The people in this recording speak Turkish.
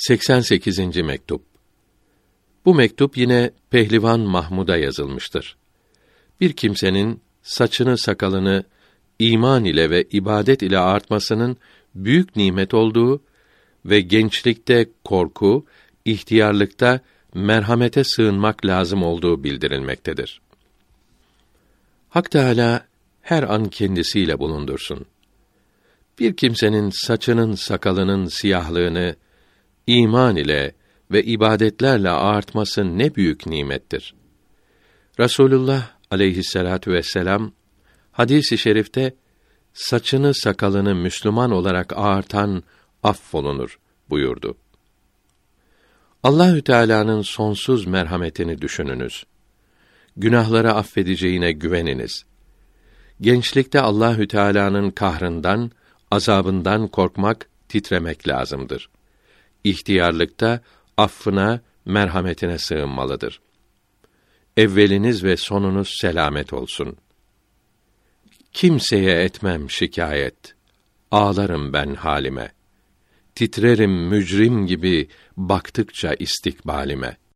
88. mektup. Bu mektup yine Pehlivan Mahmud'a yazılmıştır. Bir kimsenin saçını sakalını iman ile ve ibadet ile artmasının büyük nimet olduğu ve gençlikte korku, ihtiyarlıkta merhamete sığınmak lazım olduğu bildirilmektedir. Hak Teâlâ her an kendisiyle bulundursun. Bir kimsenin saçının sakalının siyahlığını iman ile ve ibadetlerle artması ne büyük nimettir. Rasulullah aleyhisselatu vesselam hadisi şerifte saçını sakalını Müslüman olarak ağartan affolunur buyurdu. Allahü Teala'nın sonsuz merhametini düşününüz. Günahları affedeceğine güveniniz. Gençlikte Allahü Teala'nın kahrından, azabından korkmak, titremek lazımdır. İhtiyarlıkta affına, merhametine sığınmalıdır. Evveliniz ve sonunuz selamet olsun. Kimseye etmem şikayet. Ağlarım ben halime. Titrerim mücrim gibi baktıkça istikbalime.''